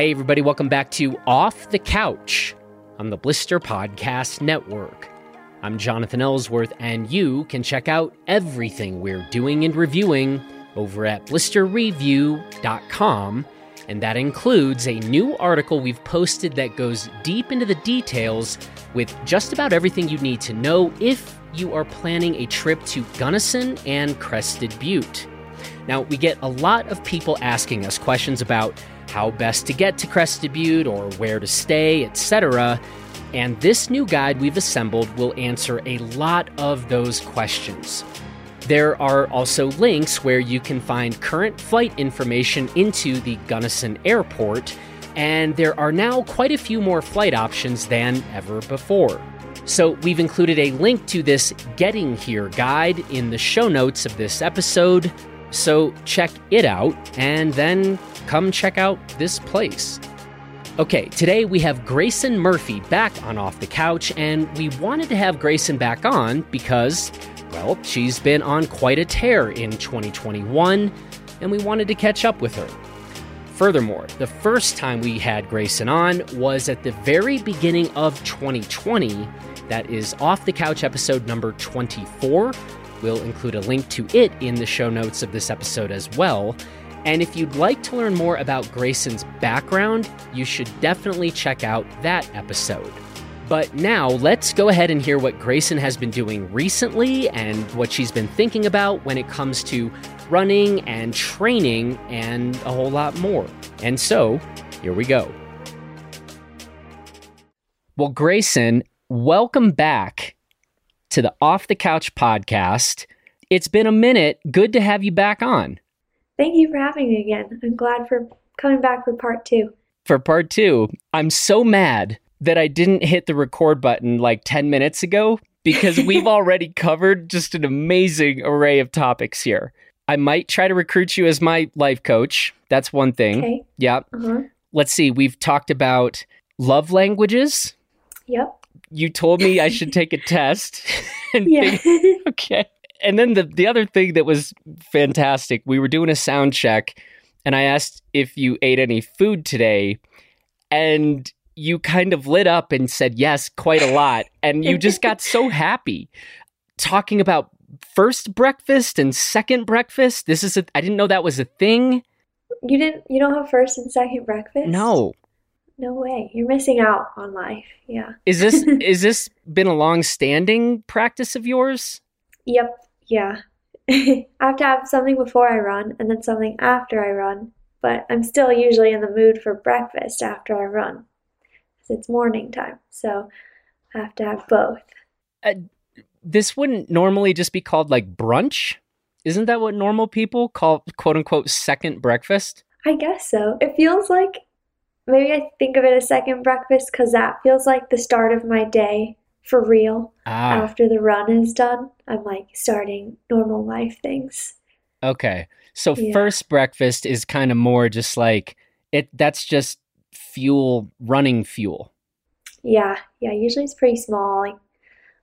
Hey, everybody, welcome back to Off the Couch on the Blister Podcast Network. I'm Jonathan Ellsworth, and you can check out everything we're doing and reviewing over at blisterreview.com. And that includes a new article we've posted that goes deep into the details with just about everything you need to know if you are planning a trip to Gunnison and Crested Butte. Now, we get a lot of people asking us questions about how best to get to Crested Butte or where to stay, etc. And this new guide we've assembled will answer a lot of those questions. There are also links where you can find current flight information into the Gunnison Airport, and there are now quite a few more flight options than ever before. So, we've included a link to this Getting Here guide in the show notes of this episode. So, check it out and then come check out this place. Okay, today we have Grayson Murphy back on Off the Couch, and we wanted to have Grayson back on because, well, she's been on quite a tear in 2021, and we wanted to catch up with her. Furthermore, the first time we had Grayson on was at the very beginning of 2020. That is Off the Couch episode number 24. We'll include a link to it in the show notes of this episode as well. And if you'd like to learn more about Grayson's background, you should definitely check out that episode. But now let's go ahead and hear what Grayson has been doing recently and what she's been thinking about when it comes to running and training and a whole lot more. And so, here we go. Well, Grayson, welcome back to the Off the Couch podcast. It's been a minute. Good to have you back on. Thank you for having me again. I'm glad for coming back for part two. For part two, I'm so mad that I didn't hit the record button like 10 minutes ago because we've already covered just an amazing array of topics here. I might try to recruit you as my life coach. That's one thing. Okay. Yep. Uh-huh. Let's see. We've talked about love languages. Yep. You told me I should take a test. and Yeah. think- okay. And then the the other thing that was fantastic, we were doing a sound check and I asked if you ate any food today and you kind of lit up and said yes quite a lot and you just got so happy talking about first breakfast and second breakfast. This is a I didn't know that was a thing. you didn't you don't have first and second breakfast? No. No way. You're missing out on life. Yeah. Is this is this been a long standing practice of yours? Yep. Yeah. I have to have something before I run and then something after I run, but I'm still usually in the mood for breakfast after I run. It's morning time, so I have to have both. this wouldn't normally just be called like brunch. Isn't that what normal people call quote unquote second breakfast? I guess so. It feels like maybe I think of it as second breakfast because that feels like the start of my day for real. Ah, After the run is done, I'm like starting normal life things. okay. So Yeah. first breakfast is kind of more just like it that's just fuel, running fuel. Yeah, yeah, usually it's pretty small, like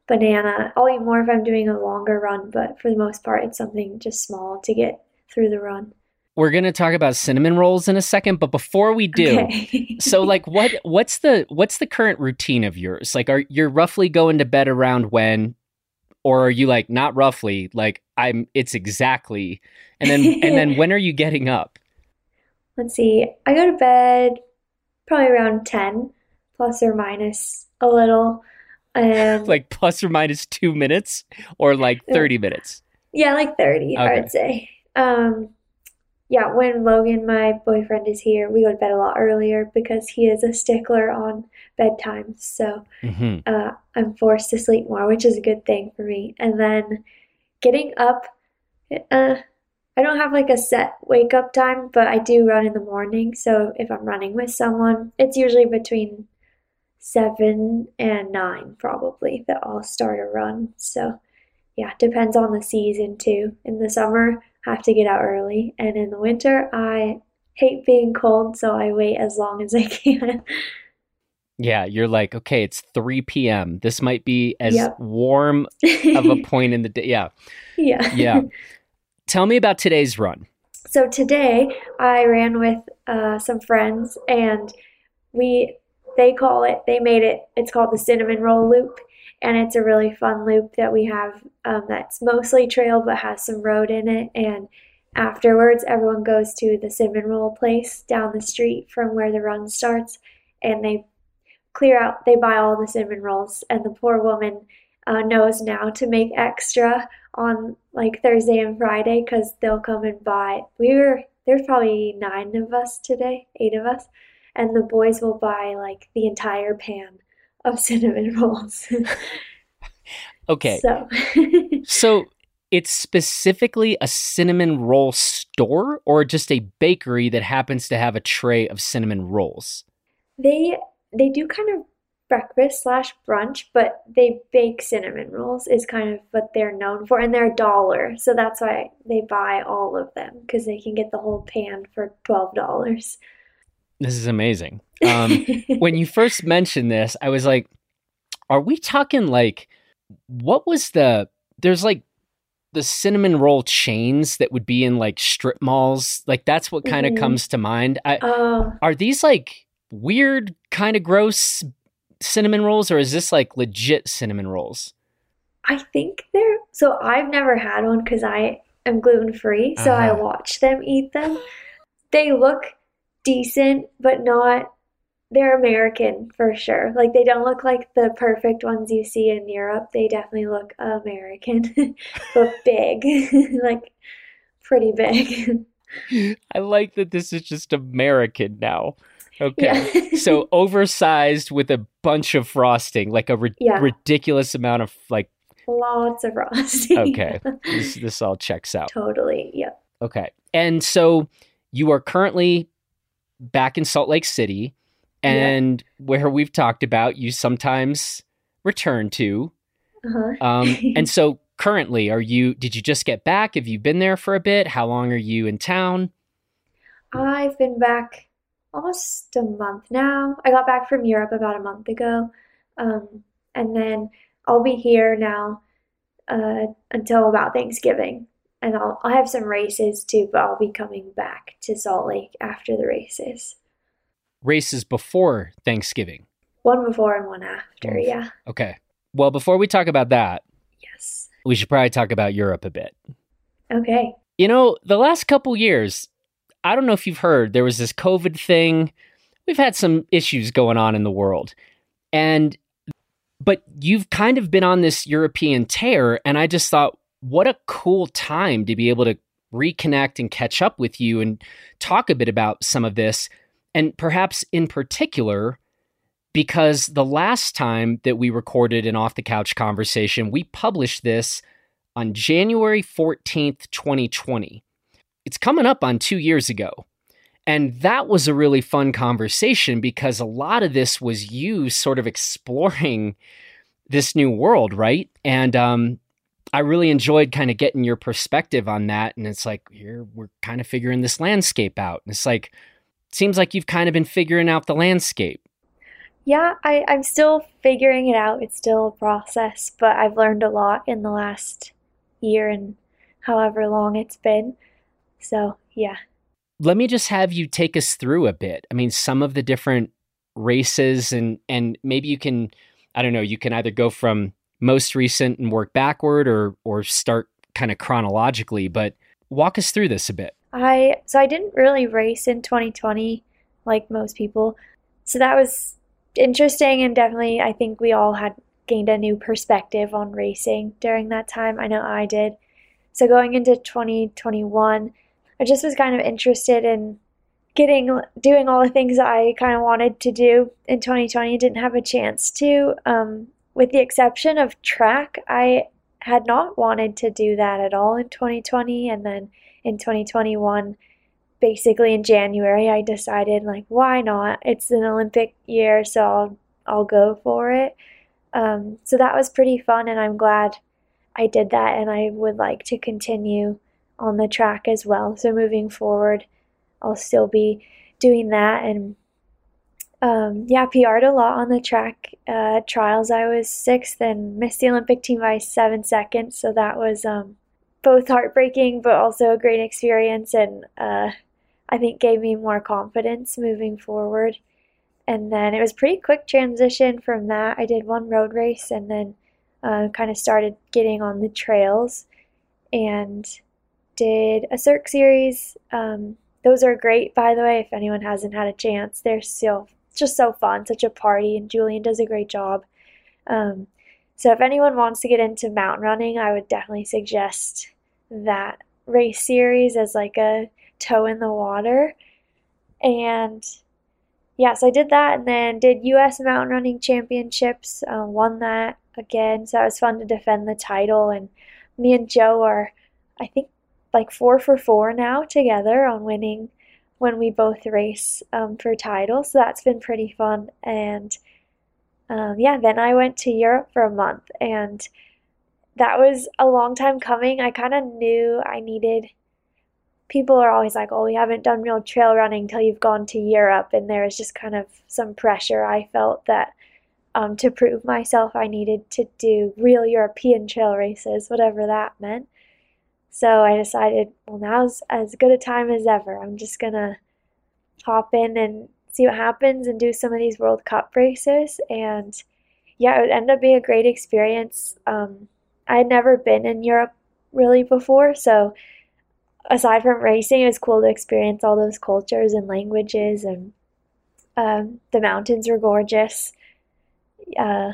banana. I'll eat more if I'm doing a longer run, but for the most part, it's something just small to get through the run. We're going to talk about cinnamon rolls in a second, but before we do, Okay. so like what what's the what's the current routine of yours? Like are you're roughly going to bed around when or are you like not roughly, like I'm it's exactly and then and then when are you getting up? Let's see. I go to bed probably around 10, plus or minus a little. And like plus or minus two minutes or like 30 minutes yeah, like 30, i would say. Um, yeah, when Logan, my boyfriend, is here, we go to bed a lot earlier because he is a stickler on bedtime. So hmm uh, I'm forced to sleep more, which is a good thing for me. And then getting up, uh, I don't have like a set wake up time, but I do run in the morning. So if I'm running with someone, it's usually between seven and nine, probably, that I'll start a run. So yeah, depends on the season too. In the summer, have to get out early, and in the winter, I hate being cold, so I wait as long as I can. yeah you're like okay it's 3 p.m this might be as Yep. warm of a point in the day yeah Yeah. yeah tell me about today's run So today I ran with uh, some friends, and we they call it they made it. It's called the cinnamon roll loop, and it's a really fun loop that we have um, that's mostly trail but has some road in it. And afterwards, everyone goes to the cinnamon roll place down the street from where the run starts, and they clear out. They buy all the cinnamon rolls, and the poor woman uh, knows now to make extra on like Thursday and Friday because they'll come and buy. We were there's probably nine of us today, eight of us, and the boys will buy like the entire pan of cinnamon rolls. okay. So, so it's specifically a cinnamon roll store or just a bakery that happens to have a tray of cinnamon rolls? They they do kind of breakfast slash brunch, but they bake cinnamon rolls is kind of what they're known for, and they're a dollar, so that's why they buy all of them because they can get the whole pan for twelve dollars. This is amazing. Um, when you first mentioned this, I was like, "Are we talking like what was the?" There's like the cinnamon roll chains that would be in like strip malls. Like that's what kind of mm-hmm. comes to mind. I, uh, are these like weird, kind of gross cinnamon rolls, or is this like legit cinnamon rolls? I think they're so. I've never had one because I am gluten free, so uh-huh. I watch them eat them. They look decent, but not. They're American for sure. Like they don't look like the perfect ones you see in Europe. They definitely look American, but big, like pretty big. I like that this is just American now. Okay. Yeah. so oversized with a bunch of frosting, like a ri- yeah. ridiculous amount of like lots of frosting. Okay. this, this all checks out. Totally. Yep. Okay. And so you are currently back in Salt Lake City and yeah. where we've talked about you sometimes return to. Uh-huh. um, and so currently are you did you just get back? Have you been there for a bit? How long are you in town? I've been back almost a month now. I got back from Europe about a month ago. Um, and then I'll be here now uh, until about Thanksgiving. And I'll, I'll have some races too, but I'll be coming back to Salt Lake after the races. Races before Thanksgiving? One before and one after, yeah. Okay. Well, before we talk about that, yes, we should probably talk about Europe a bit. Okay. You know, the last couple years, I don't know if you've heard, there was this COVID thing. We've had some issues going on in the world. And, but you've kind of been on this European tear. And I just thought, what a cool time to be able to reconnect and catch up with you and talk a bit about some of this. And perhaps in particular, because the last time that we recorded an off the couch conversation, we published this on January 14th, 2020 it's coming up on two years ago. And that was a really fun conversation because a lot of this was you sort of exploring this new world, right? And um, I really enjoyed kind of getting your perspective on that. And it's like, here we're kind of figuring this landscape out. And it's like, seems like you've kind of been figuring out the landscape. Yeah, I, I'm still figuring it out. It's still a process, but I've learned a lot in the last year and however long it's been. So, yeah. Let me just have you take us through a bit. I mean, some of the different races and and maybe you can I don't know, you can either go from most recent and work backward or or start kind of chronologically, but walk us through this a bit. I so I didn't really race in 2020 like most people. So that was interesting and definitely I think we all had gained a new perspective on racing during that time. I know I did. So going into 2021, I just was kind of interested in getting doing all the things I kind of wanted to do in 2020. Didn't have a chance to, um, with the exception of track. I had not wanted to do that at all in 2020, and then in 2021, basically in January, I decided like, why not? It's an Olympic year, so I'll I'll go for it. Um, so that was pretty fun, and I'm glad I did that, and I would like to continue on the track as well. So moving forward, I'll still be doing that and um, yeah, PR'd a lot on the track uh, trials. I was sixth and missed the Olympic team by seven seconds. So that was um, both heartbreaking, but also a great experience. And uh, I think gave me more confidence moving forward. And then it was pretty quick transition from that. I did one road race and then uh, kind of started getting on the trails and did a Cirque series. Um, those are great, by the way, if anyone hasn't had a chance. They're still just so fun, such a party, and Julian does a great job. Um, so if anyone wants to get into mountain running, I would definitely suggest that race series as like a toe in the water. And yeah, so I did that and then did US mountain running championships, uh, won that again. So that was fun to defend the title. And me and Joe are, I think, like four for four now together on winning when we both race um, for titles. So that's been pretty fun. And um, yeah, then I went to Europe for a month and that was a long time coming. I kind of knew I needed. People are always like, oh, we haven't done real trail running until you've gone to Europe. And there was just kind of some pressure. I felt that um, to prove myself, I needed to do real European trail races, whatever that meant. So I decided, well, now's as good a time as ever. I'm just to hop in and see what happens and do some of these World Cup races. And yeah, it would end up being a great experience. Um, I had never been in Europe really before, so aside from racing, it was cool to experience all those cultures and languages, and um, the mountains were gorgeous. Uh,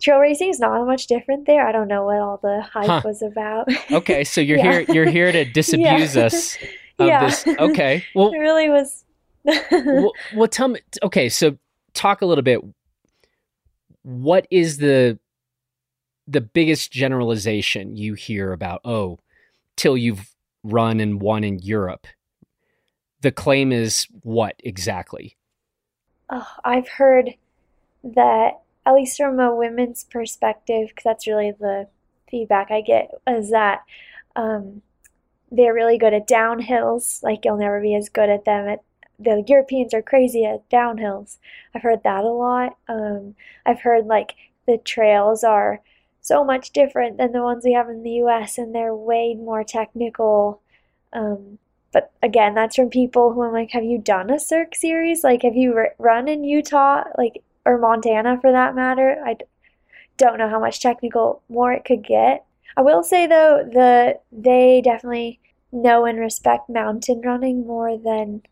trail racing is not much different there. I don't know what all the hype huh. was about. okay, so you're yeah. here. You're here to disabuse yeah. us of yeah. this. Okay, well, it really was. Well, well, tell me. Okay, so talk a little bit. What is the the biggest generalization you hear about, oh, till you've run and won in Europe. The claim is what exactly? Oh, I've heard that, at least from a women's perspective, because that's really the feedback I get, is that um, they're really good at downhills. Like you'll never be as good at them at the Europeans are crazy at downhills. I've heard that a lot. Um, I've heard like the trails are so much different than the ones we have in the US and they're way more technical. Um, but again, that's from people who I'm like, have you done a Cirque series? Like, have you r- run in Utah, like, or Montana for that matter? I d- don't know how much technical more it could get. I will say though, the they definitely know and respect mountain running more than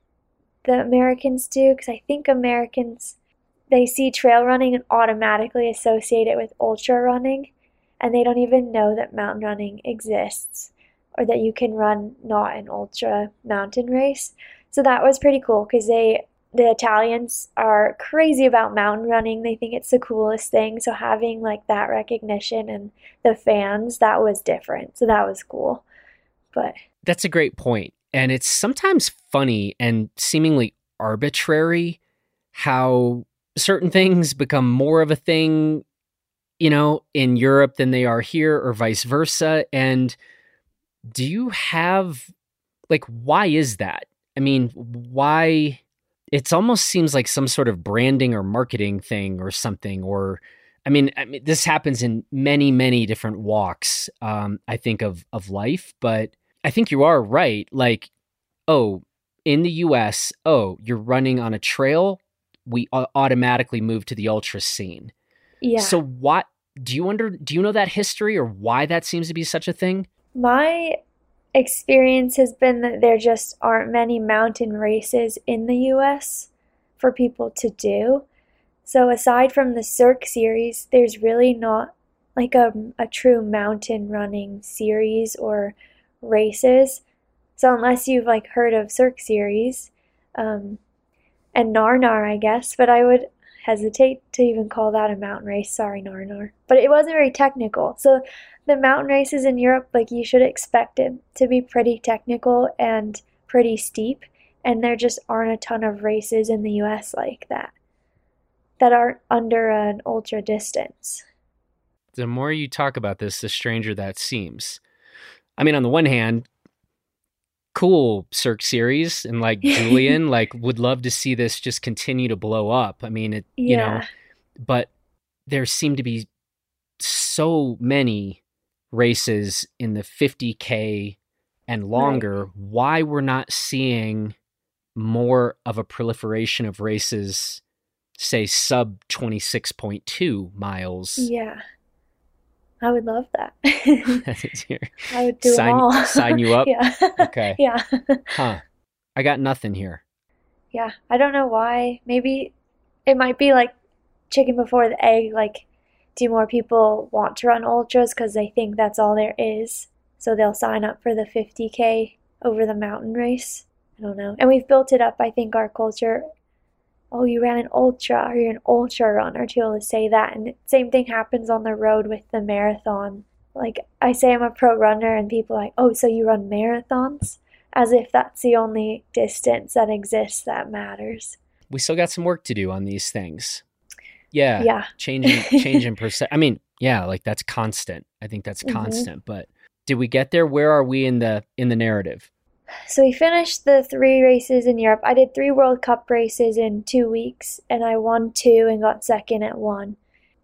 the Americans do, because I think Americans they see trail running and automatically associate it with ultra running and they don't even know that mountain running exists or that you can run not an ultra mountain race. So that was pretty cool because they the Italians are crazy about mountain running. They think it's the coolest thing. So having like that recognition and the fans, that was different. So that was cool. But That's a great point. And it's sometimes funny and seemingly arbitrary how certain things become more of a thing you know, in Europe than they are here or vice versa? And do you have, like, why is that? I mean, why? It almost seems like some sort of branding or marketing thing or something, or, I mean, I mean this happens in many, many different walks, um, I think, of, of life, but I think you are right. Like, oh, in the US, oh, you're running on a trail, we automatically move to the ultra scene. Yeah. So what do you under do you know that history or why that seems to be such a thing? My experience has been that there just aren't many mountain races in the US for people to do. So aside from the Cirque series, there's really not like a, a true mountain running series or races. So unless you've like heard of Cirque series, um, and Narnar, I guess, but I would hesitate to even call that a mountain race. Sorry, Narnar. But it wasn't very technical. So the mountain races in Europe, like you should expect it to be pretty technical and pretty steep. And there just aren't a ton of races in the US like that that aren't under an ultra distance. The more you talk about this, the stranger that seems. I mean, on the one hand, cool Cirque series and like Julian like would love to see this just continue to blow up. I mean it yeah. you know but there seem to be so many races in the 50k and longer right. why we're not seeing more of a proliferation of races, say sub 26.2 miles. Yeah. I would love that. I would do sign, them all. sign you up? yeah. Okay. Yeah. Huh. I got nothing here. Yeah. I don't know why. Maybe it might be like chicken before the egg. Like, do more people want to run ultras because they think that's all there is? So they'll sign up for the 50K over the mountain race. I don't know. And we've built it up, I think, our culture. Oh, you ran an ultra, or you're an ultra runner, to be able to say that. And same thing happens on the road with the marathon. Like, I say I'm a pro runner, and people are like, oh, so you run marathons? As if that's the only distance that exists that matters. We still got some work to do on these things. Yeah. Yeah. Changing changing percent I mean, yeah, like that's constant. I think that's Mhm. constant. But did we get there? Where are we in the in the narrative? So we finished the three races in Europe. I did three World Cup races in two weeks, and I won two and got second at one.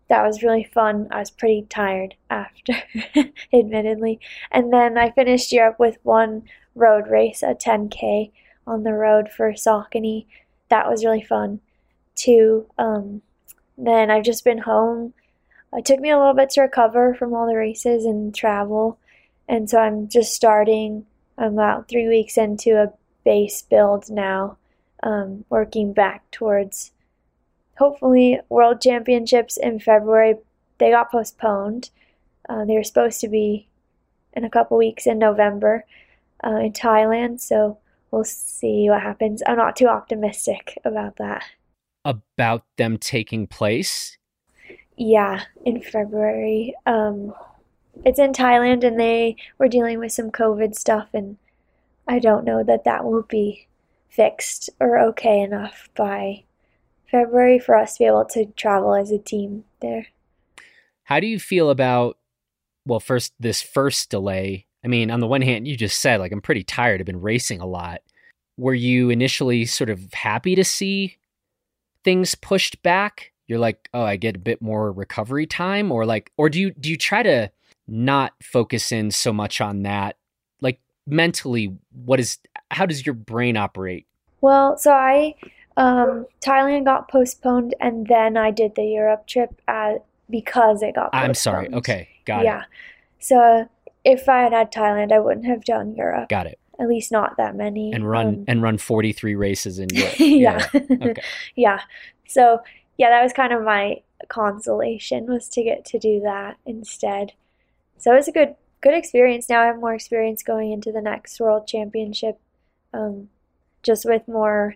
That was really fun. I was pretty tired after, admittedly. And then I finished Europe with one road race, a 10K on the road for Saucony. That was really fun. Two, um, then I've just been home. It took me a little bit to recover from all the races and travel. And so I'm just starting about three weeks into a base build now, um, working back towards hopefully World Championships in February. They got postponed. Uh, they were supposed to be in a couple weeks in November uh, in Thailand, so we'll see what happens. I'm not too optimistic about that. About them taking place? Yeah, in February. Um, it's in Thailand, and they were dealing with some COVID stuff, and I don't know that that will be fixed or okay enough by February for us to be able to travel as a team there. How do you feel about well, first this first delay? I mean, on the one hand, you just said like I'm pretty tired. I've been racing a lot. Were you initially sort of happy to see things pushed back? You're like, "Oh, I get a bit more recovery time," or like or do you do you try to not focus in so much on that? Like mentally, what is how does your brain operate? Well, so I um, Thailand got postponed, and then I did the Europe trip at, because it got postponed. I'm sorry. Okay, got yeah. it. Yeah so if I had had Thailand, I wouldn't have done Europe. Got it. At least not that many. And run Um, and run 43 races in Europe. yeah. Okay. yeah. So yeah, that was kind of my consolation was to get to do that instead. So it was a good good experience. Now I have more experience going into the next world championship, um, just with more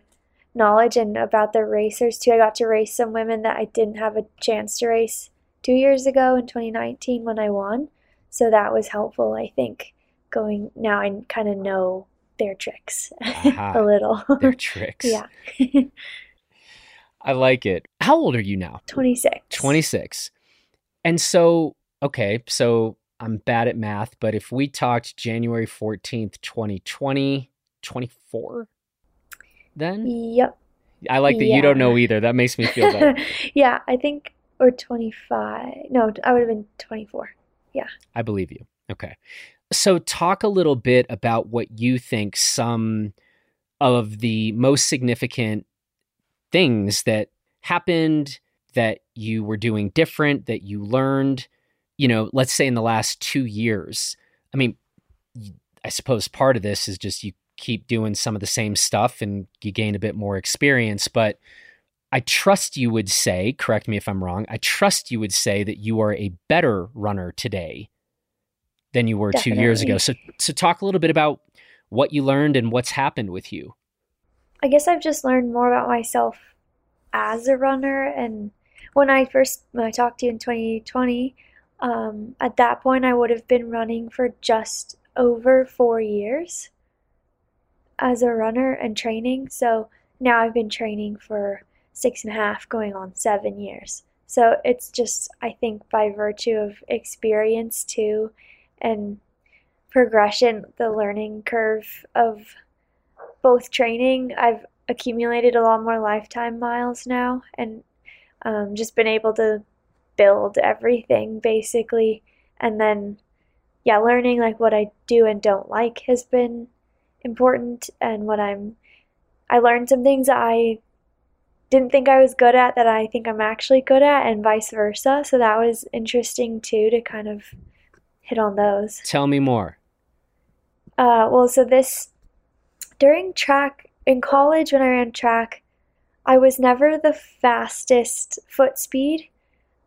knowledge and about the racers too. I got to race some women that I didn't have a chance to race two years ago in 2019 when I won. So that was helpful, I think. Going now, I kind of know their tricks a little. Their tricks. yeah, I like it. How old are you now? 26. 26. And so, okay, so I'm bad at math, but if we talked January 14th, 2020, 24, then Yep. I like that you don't know either. That makes me feel better. yeah, I think or 25. No, I would have been 24. Yeah. I believe you. Okay. So, talk a little bit about what you think some of the most significant things that happened that you were doing different, that you learned, you know, let's say in the last two years. I mean, I suppose part of this is just you keep doing some of the same stuff and you gain a bit more experience, but I trust you would say, correct me if I'm wrong, I trust you would say that you are a better runner today than you were two years ago. So, so talk a little bit about what you learned and what's happened with you. I guess I've just learned more about myself as a runner. And when I first when I talked to you in 2020, um, at that point I would have been running for just over four years as a runner and training. So now I've been training for six and a half, going on seven years. So it's just, I think, by virtue of experience too and progression, the learning curve of both training, I've accumulated a lot more lifetime miles now and um, just been able to build everything basically. And then, yeah, learning like what I do and don't like has been important and what I'm I learned some things I didn't think I was good at that I think I'm actually good at, and vice versa. So that was interesting too to kind of hit on those. Tell me more. Uh, well, so this during track in college when I ran track, I was never the fastest foot speed,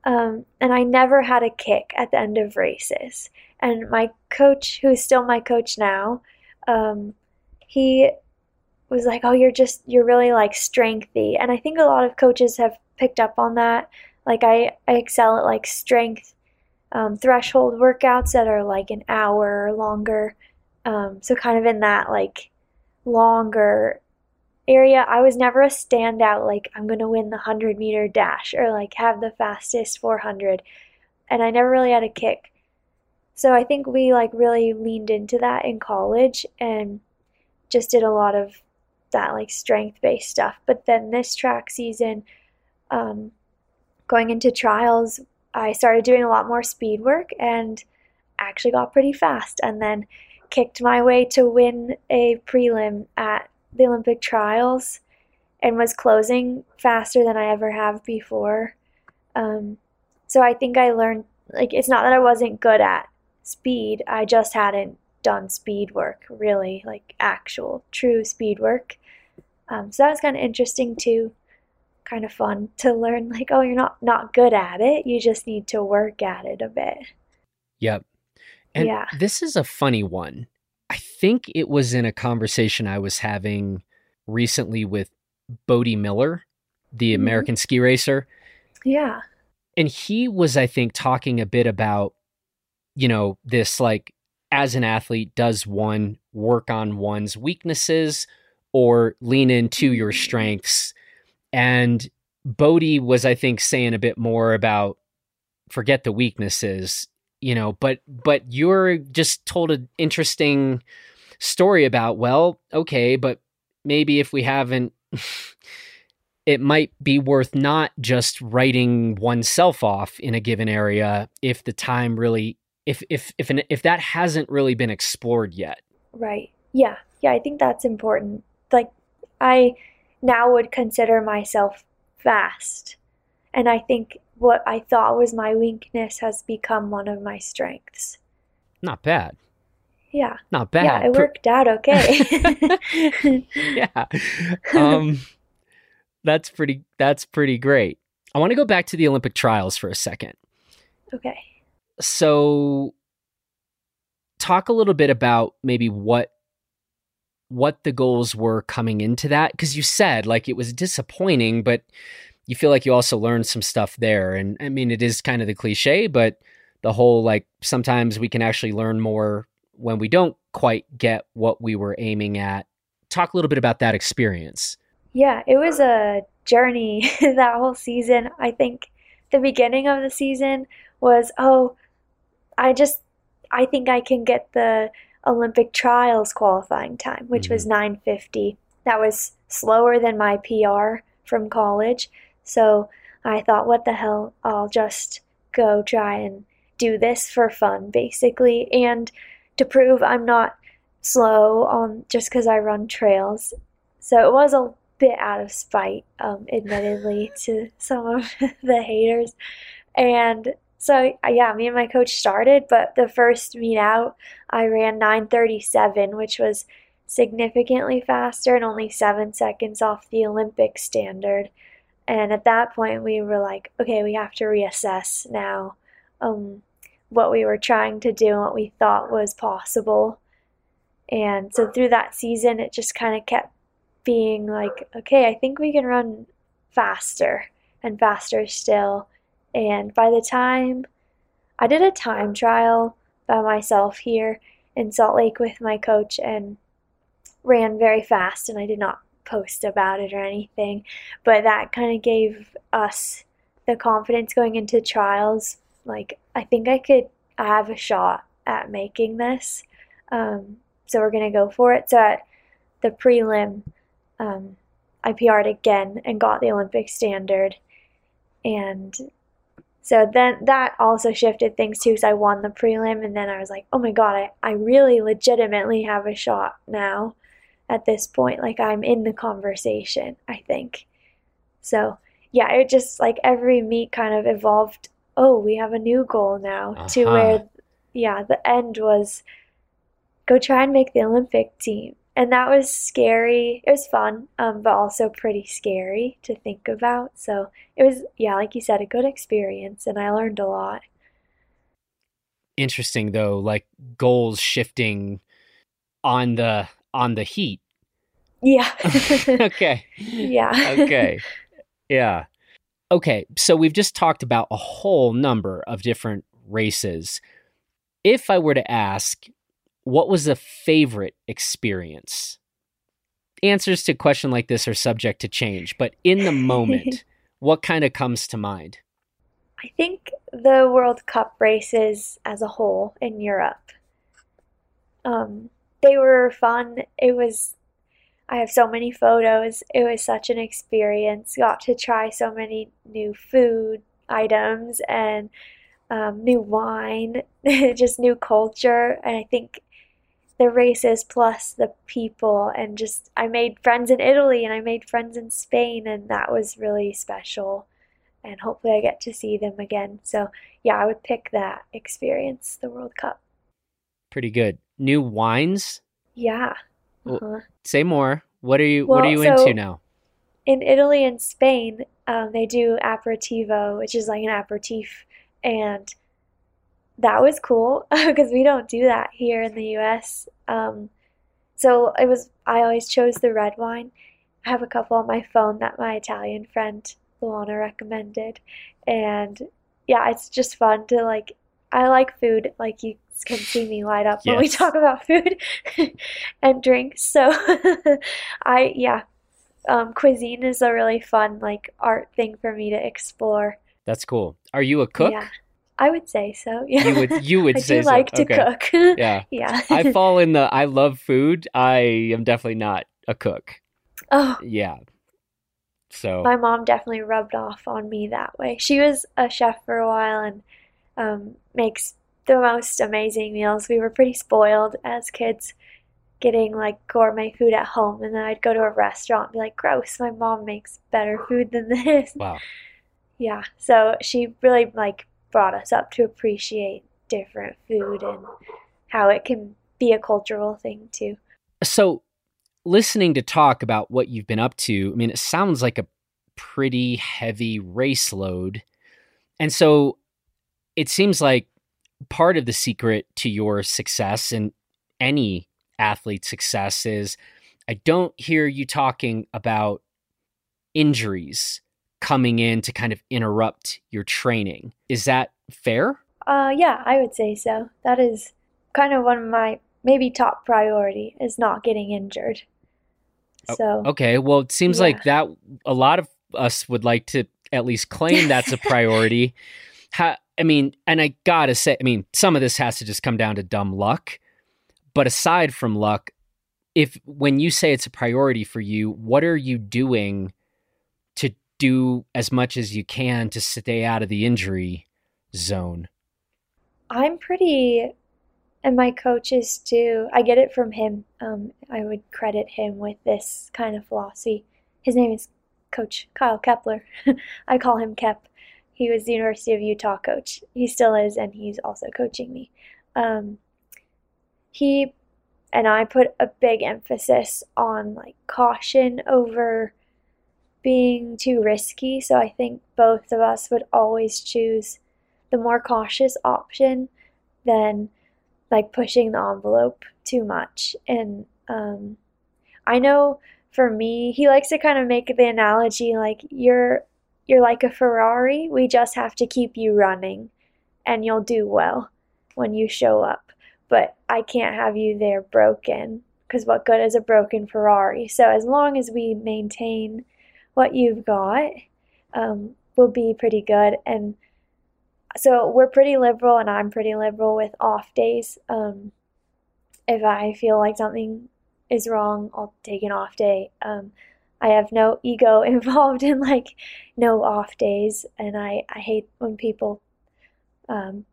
um, and I never had a kick at the end of races. And my coach, who's still my coach now, um, he was like, "Oh, you're just you're really like strengthy," and I think a lot of coaches have picked up on that. Like I, I excel at like strength um, threshold workouts that are like an hour or longer. Um, so kind of in that like longer area. I was never a standout like I'm gonna win the hundred meter dash or like have the fastest 400, and I never really had a kick. So I think we like really leaned into that in college and just did a lot of that like strength based stuff. But then this track season, um, going into trials, I started doing a lot more speed work and actually got pretty fast and then kicked my way to win a prelim at the Olympic trials and was closing faster than I ever have before. Um, so I think I learned like it's not that I wasn't good at speed, I just hadn't done speed work really, like actual true speed work. Um, so that was kind of interesting too, kind of fun to learn. Like, oh, you're not not good at it. You just need to work at it a bit. Yep. And Yeah. this is a funny one. I think it was in a conversation I was having recently with Bode Miller, the Mhm. American ski racer. Yeah. And he was, I think, talking a bit about, you know, this like as an athlete, does one work on one's weaknesses or lean into your strengths? And Bodie was, I think, saying a bit more about forget the weaknesses, you know, but but you're just told an interesting story about, well, okay, but maybe if we haven't it might be worth not just writing oneself off in a given area if the time really if if if an, if that hasn't really been explored yet. Right. Yeah. Yeah, I think that's important. Like I now would consider myself fast. And I think what I thought was my weakness has become one of my strengths. Not bad. Yeah. Not bad. Yeah, it worked out okay. yeah. Um, that's pretty. That's pretty great. I want to go back to the Olympic trials for a second. okay. So, talk a little bit about maybe what what the goals were coming into that because you said like it was disappointing, but you feel like you also learned some stuff there. And I mean, it is kind of the cliche, but the whole like sometimes we can actually learn more when we don't quite get what we were aiming at. Talk a little bit about that experience. Yeah, it was a journey that whole season. I think the beginning of the season was, oh, I just I think I can get the Olympic trials qualifying time, which was mm-hmm. 9:50. That was slower than my PR from college. So I thought, what the hell? I'll just go try and do this for fun, basically, and to prove I'm not slow on just because I run trails. So it was a bit out of spite, um, admittedly, to some of the haters. And so yeah, me and my coach started, but the first meet out, I ran 9:37, which was significantly faster and only seven seconds off the Olympic standard. And at that point, we were like, okay, we have to reassess now um, what we were trying to do and what we thought was possible. And so through that season, it just kind of kept being like, okay, I think we can run faster and faster still. And by the time I did a time trial by myself here in Salt Lake with my coach and ran very fast, and I did not post about it or anything, but that kind of gave us the confidence going into trials. Like, I think I could I have a shot at making this. Um, so we're going to go for it. So at the prelim, um, I PR'd again and got the Olympic standard. And so then that also shifted things too because I won the prelim and then I was like, oh my god, I, I really legitimately have a shot now. At this point. Like I'm in the conversation, I think. So, yeah, it just like every meet kind of evolved. Oh, we have a new goal now uh-huh. to where, yeah, the end was go try and make the Olympic team. And that was scary. It was fun, um, but also pretty scary to think about. So it was, yeah, like you said, a good experience, and I learned a lot. Interesting though, like goals shifting on the on the heat. Yeah. okay. Yeah. okay. Yeah. Okay. So we've just talked about a whole number of different races. If I were to ask, what was a favorite experience? Answers to a question like this are subject to change, but in the moment, what kind of comes to mind? I think the World Cup races as a whole in Europe. Um, they were fun. It was, I have so many photos. It was such an experience. Got to try so many new food items and um, new wine, just new culture. And I think the races plus the people and just I made friends in Italy and I made friends in Spain and that was really special and hopefully I get to see them again. So, yeah, I would pick that experience, the World Cup. Pretty good. New wines? Yeah. Uh-huh. Say more. What are you well, What are you so into now? In Italy and Spain, um, they do aperitivo, which is like an aperitif, and that was cool because we don't do that here in the U.S. Um, so it was. I always chose the red wine. I have a couple on my phone that my Italian friend Luana recommended, and yeah, it's just fun to like. I like food. Like you can see me light up yes. when we talk about food and drinks. So I yeah, um, cuisine is a really fun like art thing for me to explore. That's cool. Are you a cook? Yeah. I would say so. Yeah. You would you would I say do like to okay. cook. yeah. Yeah. I fall in the I love food. I am definitely not a cook. Oh. Yeah. So my mom definitely rubbed off on me that way. She was a chef for a while and um, makes the most amazing meals. We were pretty spoiled as kids getting like gourmet food at home and then I'd go to a restaurant and be like, gross, my mom makes better food than this. Wow. Yeah. So she really like brought us up to appreciate different food and how it can be a cultural thing too. So, listening to talk about what you've been up to, I mean, it sounds like a pretty heavy race load. And so, it seems like part of the secret to your success and any athlete success is I don't hear you talking about injuries coming in to kind of interrupt your training. Is that fair? Uh, yeah, I would say so. That is kind of one of my maybe top priority is not getting injured. So okay, well, it seems yeah. like that a lot of us would like to at least claim that's a priority. I mean, and I gotta say, I mean, some of this has to just come down to dumb luck. But aside from luck, if when you say it's a priority for you, what are you doing to do as much as you can to stay out of the injury zone? I'm pretty, and my coaches too. I get it from him. Um, I would credit him with this kind of philosophy. His name is Coach Kyle Kepler. I call him Kep. He was the University of Utah coach. He still is, and he's also coaching me. Um, he and I put a big emphasis on like caution over being too risky. So I think both of us would always choose the more cautious option than like pushing the envelope too much. And um, I know for me, he likes to kind of make the analogy like you're you're like a Ferrari. We just have to keep you running, and you'll do well when you show up. But I can't have you there broken because what good is a broken Ferrari? So as long as we maintain what you've got um, will be pretty good. And so we're pretty liberal, and I'm pretty liberal with off days. Um, if I feel like something is wrong, I'll take an off day. Um, I have no ego involved in like no off days, and I, I hate when people um,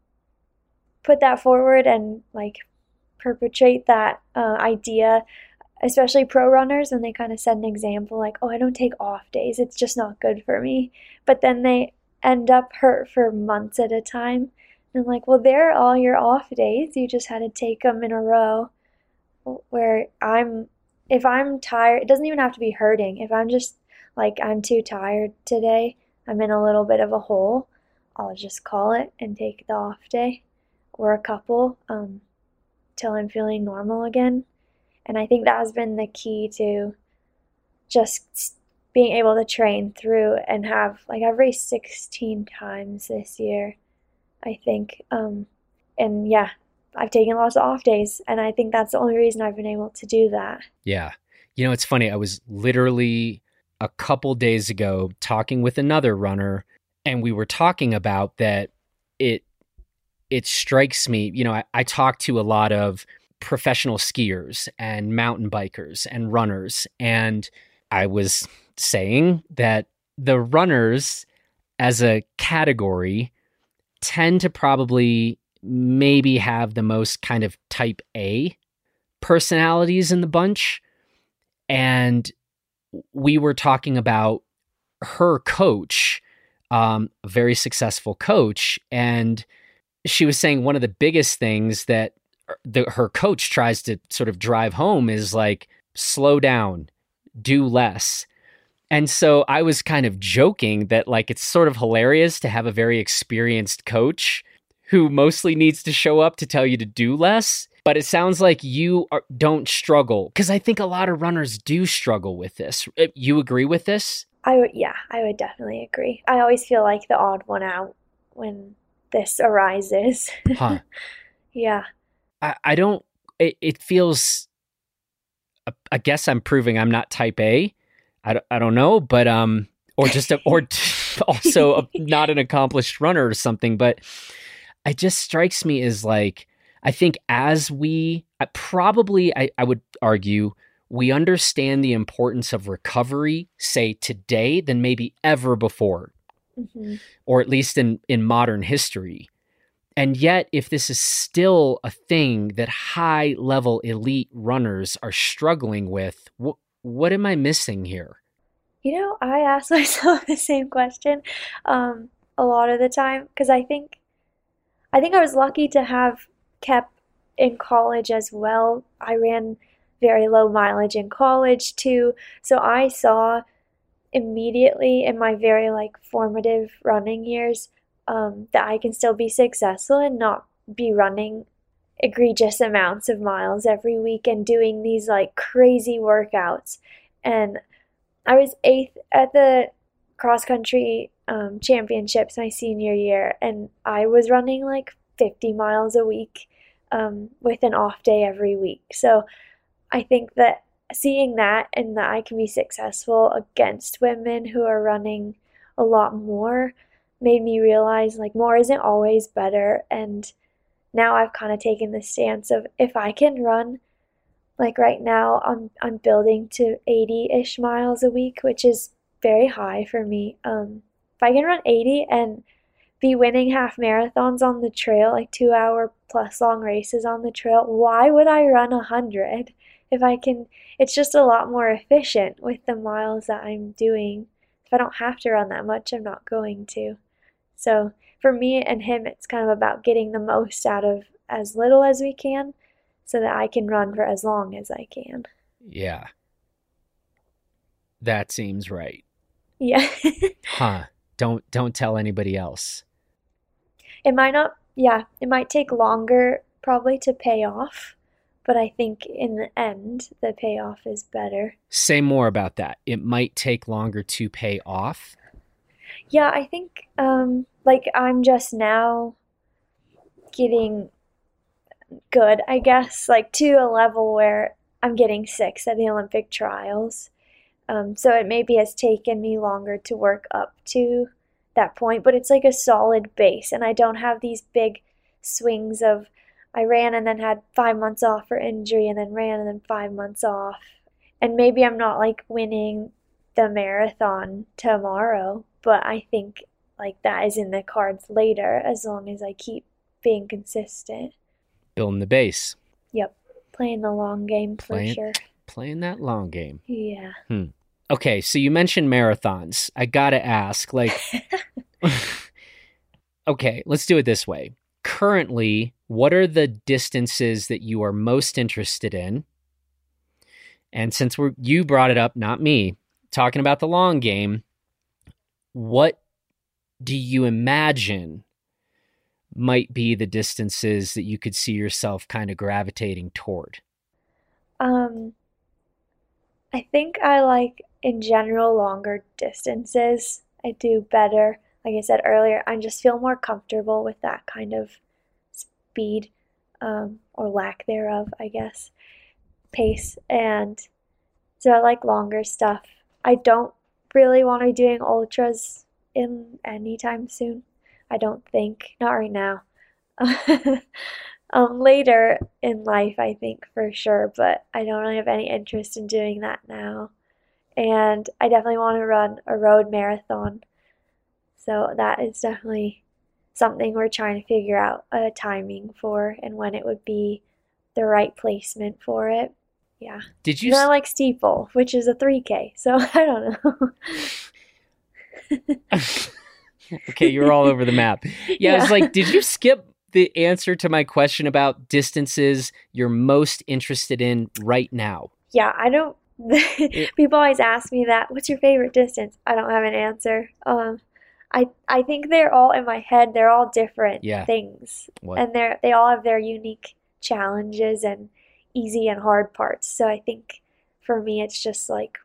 put that forward and like perpetrate that uh, idea. especially pro runners when they kind of set an example like, oh, I don't take off days. It's just not good for me. But then they end up hurt for months at a time. And I'm like, well, they're all your off days. You just had to take them in a row. Where I'm, if I'm tired, it doesn't even have to be hurting. If I'm just like, I'm too tired today, I'm in a little bit of a hole, I'll just call it and take the off day or a couple um, till I'm feeling normal again. And I think that has been the key to just being able to train through and have like raced 16 times this year, I think. Um, and yeah, I've taken lots of off days, and I think that's the only reason I've been able to do that. Yeah. You know, it's funny. I was literally a couple days ago talking with another runner, and we were talking about that it it strikes me, you know, I, I talk to a lot of professional skiers and mountain bikers and runners. And I was saying that the runners as a category tend to probably maybe have the most kind of type A personalities in the bunch. And we were talking about her coach, um, a very successful coach, and she was saying one of the biggest things that the, her coach tries to sort of drive home is like slow down, do less. And so I was kind of joking that like it's sort of hilarious to have a very experienced coach who mostly needs to show up to tell you to do less. But it sounds like you are, don't struggle because I think a lot of runners do struggle with this. Uh, you agree with this? I would, yeah, I would definitely agree. I always feel like the odd one out when this arises. Huh. yeah. I, I don't, it, it feels, I guess I'm proving I'm not type A. I don't, I don't know, but, um, or just, a, or also a, not an accomplished runner or something, but it just strikes me as like, I think as we, probably, I, I would argue, we understand the importance of recovery, say today, than maybe ever before, mm-hmm. or at least in, in modern history. And yet, if this is still a thing that high level elite runners are struggling with, wh- what am I missing here? You know, I ask myself the same question um, a lot of the time because I think, I think I was lucky to have kept in college as well. I ran very low mileage in college too, so I saw immediately in my very like formative running years um, that I can still be successful and not be running egregious amounts of miles every week and doing these like crazy workouts. And I was eighth at the cross country um, championships my senior year, and I was running like 50 miles a week um, with an off day every week. So I think that seeing that and that I can be successful against women who are running a lot more made me realize like more isn't always better and now I've kind of taken the stance of if I can run like right now I'm I'm building to 80ish miles a week which is very high for me um if I can run 80 and be winning half marathons on the trail like 2 hour plus long races on the trail why would I run a 100 if I can it's just a lot more efficient with the miles that I'm doing if I don't have to run that much I'm not going to so for me and him, it's kind of about getting the most out of as little as we can so that I can run for as long as I can. Yeah. That seems right. Yeah. huh. Don't don't tell anybody else. It might not yeah, it might take longer probably to pay off, but I think in the end the payoff is better. Say more about that. It might take longer to pay off. Yeah, I think um, like I'm just now getting good, I guess, like to a level where I'm getting six at the Olympic trials. Um, so it maybe has taken me longer to work up to that point, but it's like a solid base, and I don't have these big swings of I ran and then had five months off for injury, and then ran and then five months off. And maybe I'm not like winning the marathon tomorrow, but I think like that is in the cards later as long as I keep being consistent. Building the base. Yep. Playing the long game for playing, sure. Playing that long game. Yeah. Okay, so you mentioned marathons. I gotta ask, like, okay, let's do it this way. Currently, what are the distances that you are most interested in? And since we're you brought it up, not me, talking about the long game, what do you imagine might be the distances that you could see yourself kind of gravitating toward? Um, I think I like in general longer distances. I do better. Like I said earlier, I just feel more comfortable with that kind of speed, um, or lack thereof, I guess, pace. And so I like longer stuff. I don't really want to be doing ultras in anytime soon. I don't think. Not right now. um, later in life, I think for sure, but I don't really have any interest in doing that now. And I definitely want to run a road marathon. So that is definitely something we're trying to figure out a timing for and when it would be the right placement for it. Yeah. Did you And I like steeple, which is a 3K. So I don't know. okay, you're all over the map. Yeah, Yeah. like, did you skip the answer to my question about distances you're most interested in right now? Yeah, I don't. People always ask me that. What's your favorite distance? I don't have an answer. Um, I I think they're all in my head. They're all different Yeah. things, What? and they're they all have their unique challenges and easy and hard parts. So I think for me, it's just like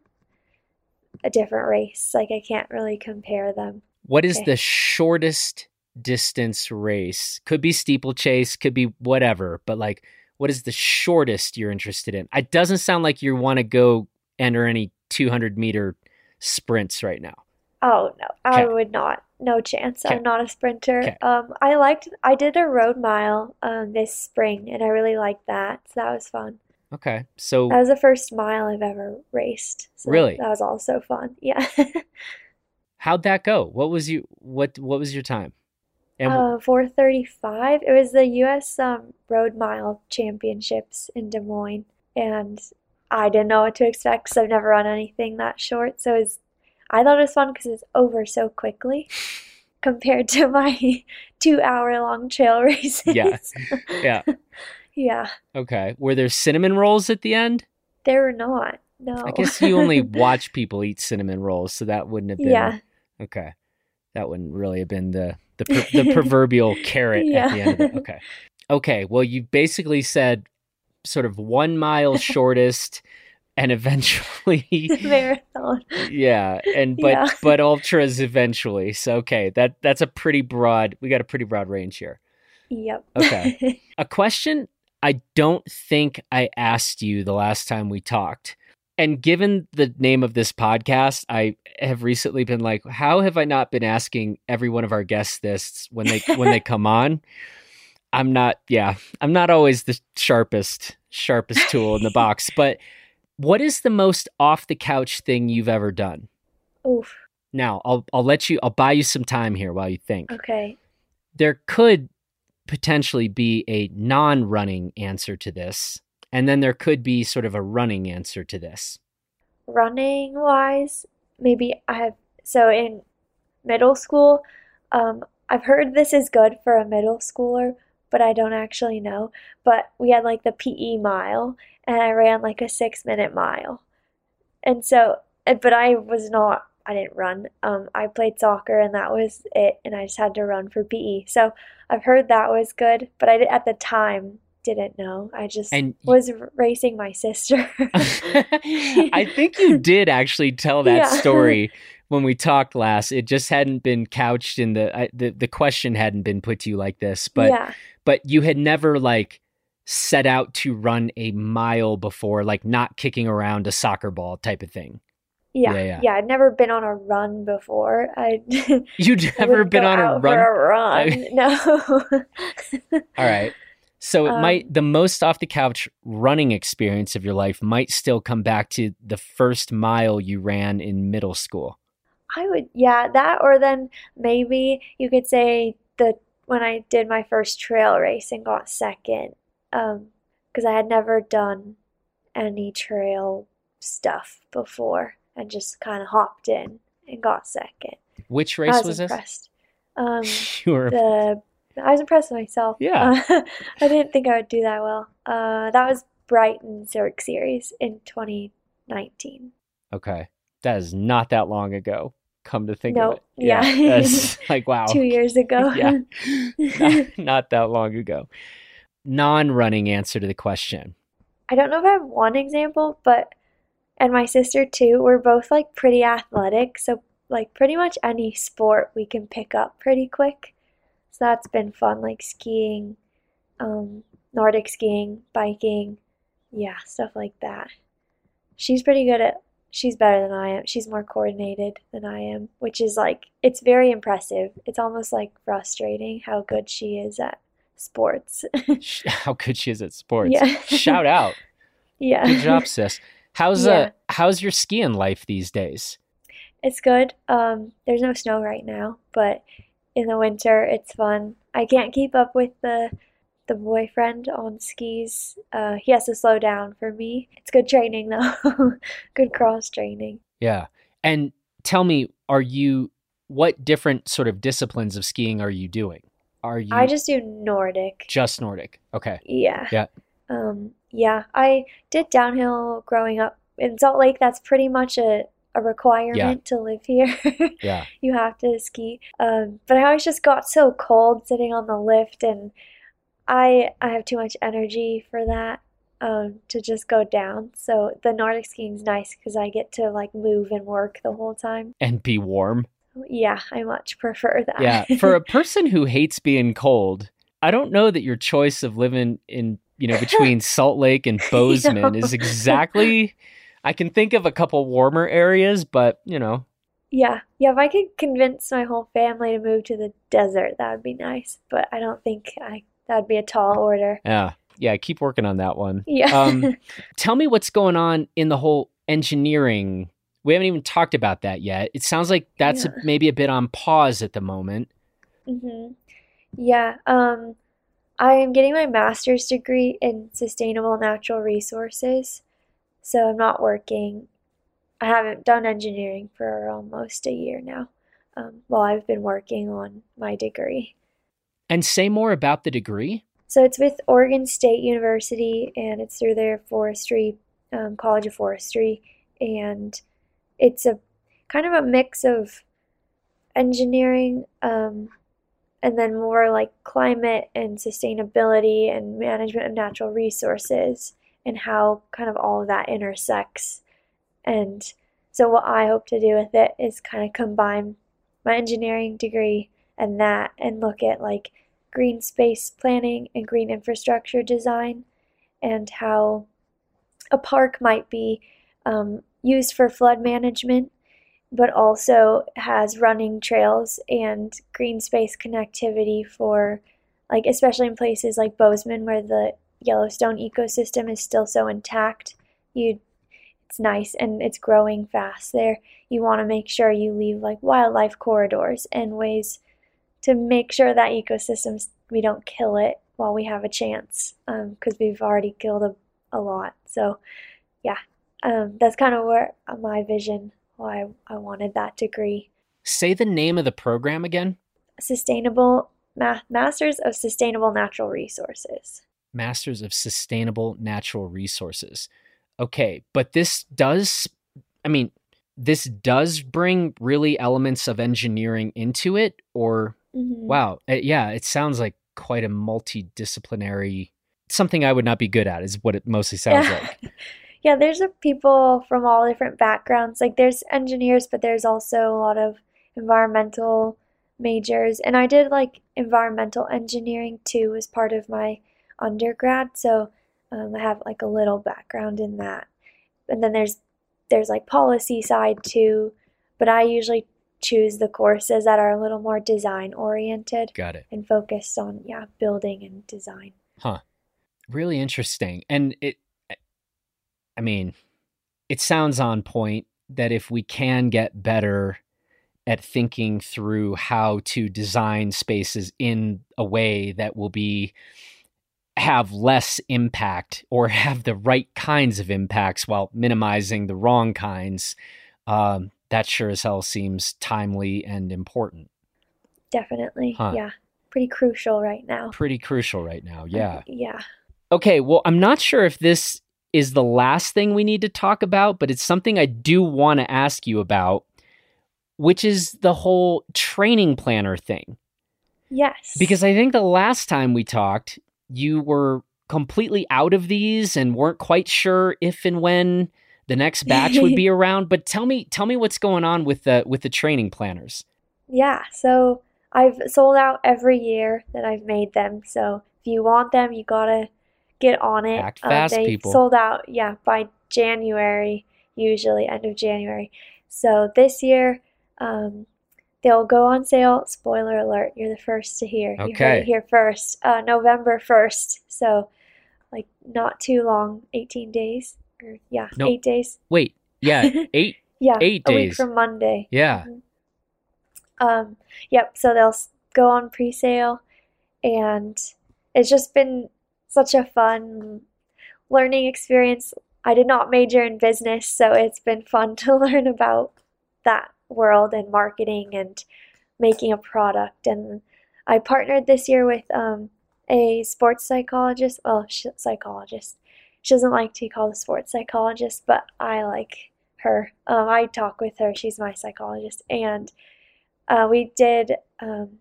a different race. Like I can't really compare them. What is Okay. the shortest distance race? Could be steeplechase, could be whatever, but like, what is the shortest you're interested in? It doesn't sound like you want to go enter any 200 meter sprints right now. Oh no, I Okay. would not. No chance. Okay. I'm not a sprinter. Okay. Um, I liked. I did a road mile um this spring, and I really liked that. So that was fun. Okay, so That was the first mile I've ever raced. So Really? that was also fun. Yeah. how'd that go? What was you what what was your time? And Uh, 435. It was the US um, Road Mile Championships in Des Moines, and I didn't know what to expect because I've never run anything that short. So it was, I thought it was fun because it's over so quickly compared to my two-hour-long trail races. Yeah. yeah, Yeah, okay. Were there cinnamon rolls at the end? they were not. No. I guess you only watch people eat cinnamon rolls, so that wouldn't have been Yeah. okay. That wouldn't really have been the the, per, the proverbial carrot at the end of it. Okay, okay. Well, you basically said sort of one mile shortest, and eventually, Marathon. yeah, and but Yeah. but ultras eventually. So okay, that that's a pretty broad. We got a pretty broad range here. Yep. Okay. A question I don't think I asked you the last time we talked. And given the name of this podcast, I have recently been like, how have I not been asking every one of our guests this when they when they come on? I'm not yeah, I'm not always the sharpest sharpest tool in the box, but what is the most off the couch thing you've ever done? Oof. Now, I'll I'll let you I'll buy you some time here while you think Okay. there could potentially be a non running answer to this. And then there could be sort of a running answer to this. running wise, maybe I have so in middle school, um, I've heard this is good for a middle schooler, but I don't actually know. But we had like the PE mile, and I ran like a six minute mile. And so, but I was not, I didn't run. Um, I played soccer, and that was it, and I just had to run for PE. So I've heard that was good, but I did, at the time didn't know. I just And was r- racing my sister. I think you did actually tell that Yeah. story when we talked last. It just hadn't been couched in the I, the the question hadn't been put to you like this, but yeah. but you had never like set out to run a mile before, like not kicking around a soccer ball type of thing. Yeah, Yeah, yeah. yeah. I'd never been on a run before. I You'd never been on a run. for a run. I- No. All right. So it Um, might the most off the couch running experience of your life might still come back to the first mile you ran in middle school. I would, yeah, that or then maybe you could say the when I did my first trail race and got second, um, because I had never done any trail stuff before and just kind of hopped in and got second. Which I race was was. Um, this? You were the I was impressed with myself. Yeah. Uh, I didn't think I would do that well. Uh, that was Brighton Cirque Series in 2019. okay. That is not that long ago. Come to think of No, it. yeah. That's like wow. Two years ago. Yeah. not, not that long ago. Non-running answer to the question. I don't know if I have one example, but and my sister too, we're both like pretty athletic, so like pretty much any sport we can pick up pretty quick. That's been fun, like skiing, um, Nordic skiing, biking, yeah, stuff like that. She's pretty good at she's better than I am. She's more coordinated than I am, which is like it's very impressive. It's almost like frustrating how good she is at sports. How good she is at sports. Yeah. Shout out. yeah. Good job, sis. How's Yeah. uh how's your skiing life these days? It's good. Um, there's no snow right now, but in the winter it's fun. I can't keep up with the the boyfriend on skis. Uh, he has to slow down for me. It's good training though. Good cross training. Yeah. And tell me, are you what different sort of disciplines of skiing are you doing? Are you I just do Nordic. just Nordic? Okay. Yeah. Yeah. Um, yeah, I did downhill growing up in Salt Lake. That's pretty much a, a requirement to live here. Yeah. You have to ski. Um, but I always just got so cold sitting on the lift, and I I have too much energy for that um, to just go down. So the Nordic skiing's nice because I get to like move and work the whole time. And be warm. Yeah, I much prefer that. Yeah. For a person who hates being cold, I don't know that your choice of living in, you know, between Salt Lake and Bozeman is exactly I can think of a couple warmer areas, but you know, Yeah, yeah, if I could convince my whole family to move to the desert, that would be nice. But I don't think I that'd be a tall order. yeah. Yeah, keep working on that one. Yeah. Um, tell me what's going on in the whole engineering. We haven't even talked about that yet. It sounds like that's a, Yeah. maybe a bit on pause at the moment. Mm-hmm. Yeah, um, I am getting my master's degree in sustainable natural resources, so I'm not working. I haven't done engineering for almost a year now, um, while I've been working on my degree. And say more about the degree. So it's with Oregon State University, and it's through their forestry, um, College of Forestry, and it's a kind of a mix of engineering, um, and then more like climate and sustainability and management of natural resources, and how kind of all of that intersects. And so what I hope to do with it is kind of combine my engineering degree and that, and look at like green space planning and green infrastructure design, and how a park might be um, used for flood management, but also has running trails and green space connectivity for, like, especially in places like Bozeman where the Yellowstone ecosystem is still so intact. You, it's nice and it's growing fast there. You want to make sure you leave like wildlife corridors and ways to make sure that ecosystems we don't kill it while we have a chance because we've already killed a, a lot so yeah um, that's kind of where my vision why I wanted that degree Say the name of the program again. sustainable ma- masters of sustainable natural resources Masters of Sustainable Natural Resources. Okay, but this does, I mean, this does bring really elements of engineering into it, or Mhm. wow, uh, yeah, it sounds like quite a multidisciplinary something I would not be good at is what it mostly sounds Yeah. like. yeah there's a people from all different backgrounds like there's engineers but there's also a lot of environmental majors and i did like environmental engineering too as part of my undergrad so um, i have like a little background in that and then there's there's like policy side too but i usually choose the courses that are a little more design oriented Got it. and focused on yeah building and design Huh. Really interesting. And it, I mean, it sounds on point that if we can get better at thinking through how to design spaces in a way that will be have less impact or have the right kinds of impacts while minimizing the wrong kinds, um, that sure as hell seems timely and important. Definitely. Huh. Yeah. Pretty crucial right now. Pretty crucial right now. Yeah. Uh, yeah. Okay. Well, I'm not sure if this is the last thing we need to talk about, but it's something I do want to ask you about, which is the whole training planner thing. Yes. Because I think the last time we talked, you were completely out of these and weren't quite sure if and when the next batch would be around. But tell me, tell me what's going on with the with the training planners. Yeah. So I've sold out every year that I've made them. So if you want them, you gotta get on it. Act uh, fast, they people. Sold out, yeah, by January, usually end of January. So this year, um, they'll go on sale. Spoiler alert: you're the first to hear. Okay. You heard it here first. Uh, November first. So, like, not too long. 18 days, or yeah, nope. eight days. Wait, yeah, eight. yeah, eight days. A week from Monday. Yeah. Mm-hmm. Um. Yep. So they'll go on pre-sale, and it's just been such a fun learning experience. I did not major in business, so it's been fun to learn about that world and marketing and making a product. And I partnered this year with um, a sports psychologist. Well, psychologist. She doesn't like to be called a sports psychologist, but I like her. Um, I talk with her. She's my psychologist, and uh, we did um,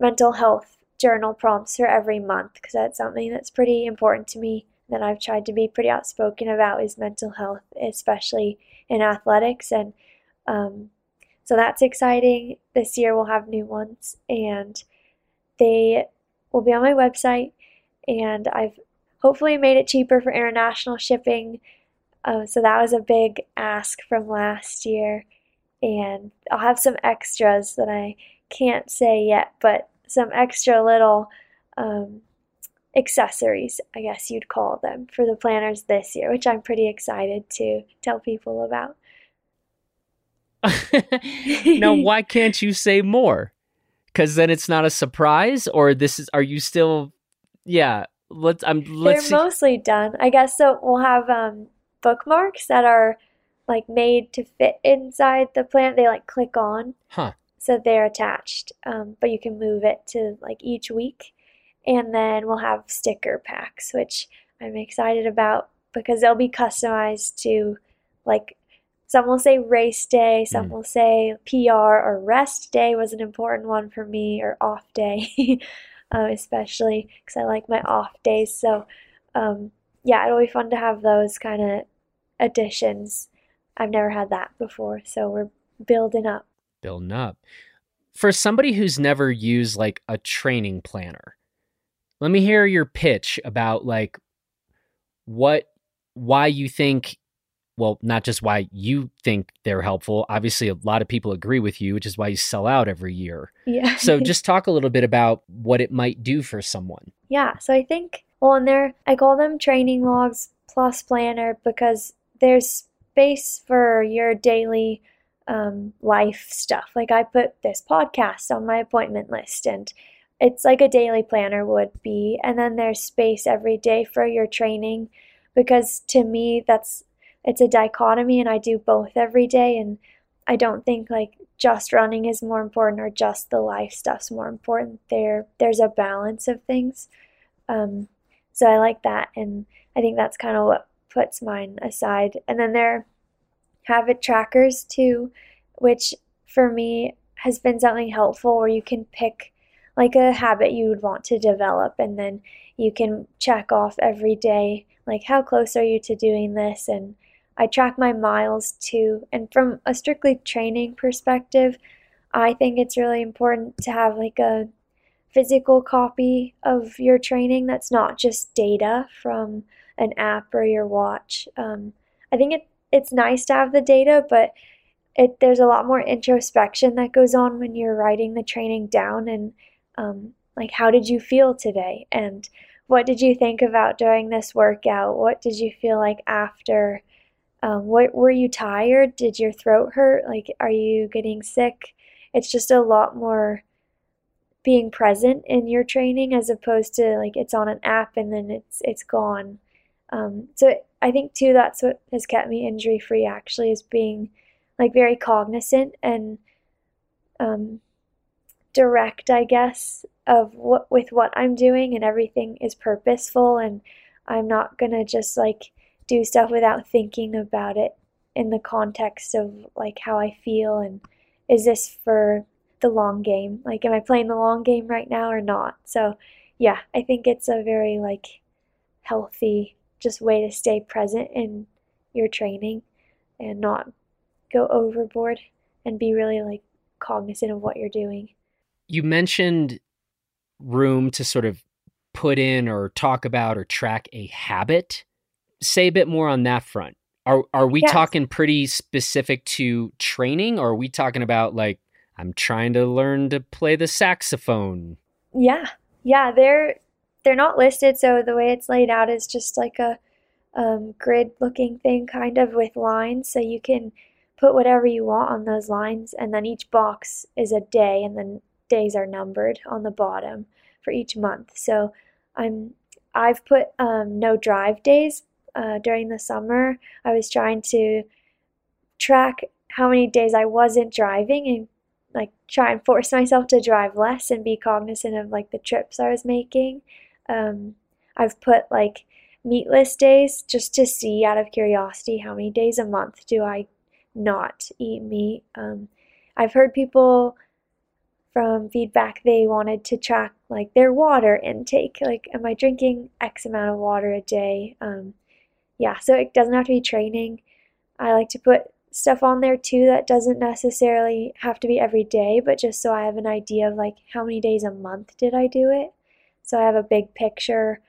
mental health journal prompts for every month because that's something that's pretty important to me that I've tried to be pretty outspoken about is mental health, especially in athletics. And um, so that's exciting. This year we'll have new ones and they will be on my website. And I've hopefully made it cheaper for international shipping. Uh, so that was a big ask from last year. And I'll have some extras that I can't say yet, but some extra little um, accessories, I guess you'd call them, for the planners this year, which I'm pretty excited to tell people about. now, why can't you say more? Because then it's not a surprise, or this is? Are you still? Yeah, let's. I'm. Let's. They're see. mostly done, I guess. So we'll have um, bookmarks that are like made to fit inside the plant. They like click on. Huh so they're attached, um, but you can move it to like each week. And then we'll have sticker packs, which I'm excited about because they'll be customized to like some will say race day, some mm. will say PR or rest day was an important one for me, or off day, uh, especially because I like my off days. So, um, yeah, it'll be fun to have those kind of additions. I've never had that before, so we're building up building up. For somebody who's never used like a training planner, let me hear your pitch about like what why you think well, not just why you think they're helpful. Obviously, a lot of people agree with you, which is why you sell out every year. Yeah. so just talk a little bit about what it might do for someone. Yeah. So I think, well, in there, I call them training logs plus planner because there's space for your daily um, life stuff. Like I put this podcast on my appointment list, and it's like a daily planner would be. And then there's space every day for your training because to me, that's it's a dichotomy, and I do both every day. And I don't think like just running is more important or just the life stuff's more important. There, there's a balance of things. Um, so I like that, and I think that's kind of what puts mine aside. And then there habit trackers too, which for me has been something helpful where you can pick like a habit you would want to develop and then you can check off every day like how close are you to doing this and I track my miles too and from a strictly training perspective I think it's really important to have like a physical copy of your training that's not just data from an app or your watch. Um, I think it it's nice to have the data, but it there's a lot more introspection that goes on when you're writing the training down and um, like how did you feel today and what did you think about during this workout? What did you feel like after? Um, what were you tired? Did your throat hurt? Like, are you getting sick? It's just a lot more being present in your training as opposed to like it's on an app and then it's it's gone. Um, so I think too that's what has kept me injury free actually is being like very cognizant and um, direct, I guess, of what with what I'm doing and everything is purposeful and I'm not gonna just like do stuff without thinking about it in the context of like how I feel and is this for the long game? Like am I playing the long game right now or not? So yeah, I think it's a very like healthy just way to stay present in your training and not go overboard and be really like cognizant of what you're doing. You mentioned room to sort of put in or talk about or track a habit. Say a bit more on that front. Are are we yes. talking pretty specific to training or are we talking about like I'm trying to learn to play the saxophone? Yeah. Yeah, they're they're not listed so the way it's laid out is just like a um, grid looking thing kind of with lines so you can put whatever you want on those lines and then each box is a day and then days are numbered on the bottom for each month. So I'm I've put um, no drive days uh, during the summer. I was trying to track how many days I wasn't driving and like try and force myself to drive less and be cognizant of like the trips I was making. Um, I've put like meatless days just to see out of curiosity how many days a month do I not eat meat. Um, I've heard people from feedback they wanted to track like their water intake like am i drinking x amount of water a day um, yeah so it doesn't have to be training. I like to put stuff on there too that doesn't necessarily have to be every day but just so i have an idea of like how many days a month did i do it. So i have a big picture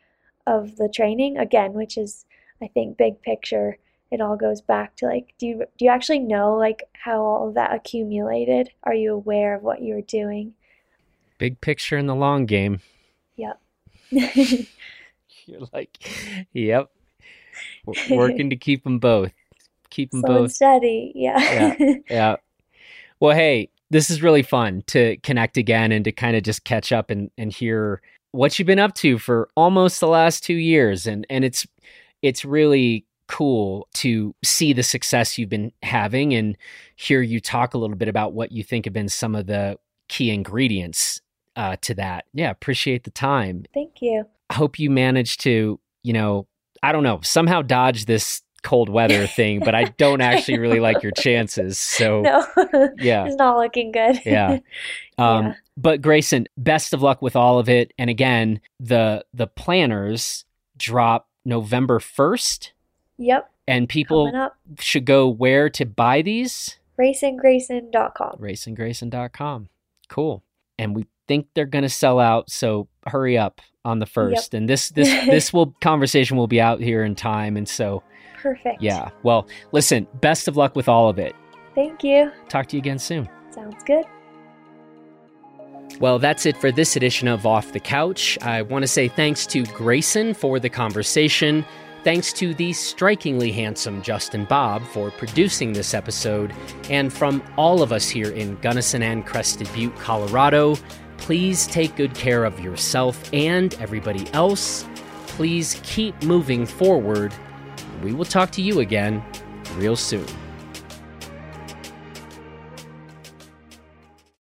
of the training again which is i think big picture. It all goes back to like do you do you actually know like how all of that accumulated? Are you aware of what you were doing? Big picture in the long game. Yep. You're like yep working to keep them both keep them Slow both steady yeah yeah yeah well hey this is really fun to connect again and to kind of just catch up and, and hear what you've been up to for almost the last two years and and it's it's really cool to see the success you've been having and hear you talk a little bit about what you think have been some of the key ingredients uh, to that. Yeah, appreciate the time. Thank you. I hope you manage to, you know, I don't know, somehow dodge this cold weather thing, but I don't actually really like your chances. So no, yeah, it's not looking good. yeah. Um, yeah. But Grayson, best of luck with all of it. And again, the the planners drop November first. Yep. And people should go where to buy these? RacingGrayson.com. RacingGrayson.com. Cool. And we think they're going to sell out, so hurry up on the first. Yep. And this this this will conversation will be out here in time, and so perfect. Yeah. Well, listen. Best of luck with all of it. Thank you. Talk to you again soon. Sounds good. Well, that's it for this edition of Off the Couch. I want to say thanks to Grayson for the conversation. Thanks to the strikingly handsome Justin Bob for producing this episode, and from all of us here in Gunnison and Crested Butte, Colorado, please take good care of yourself and everybody else. Please keep moving forward. We will talk to you again real soon.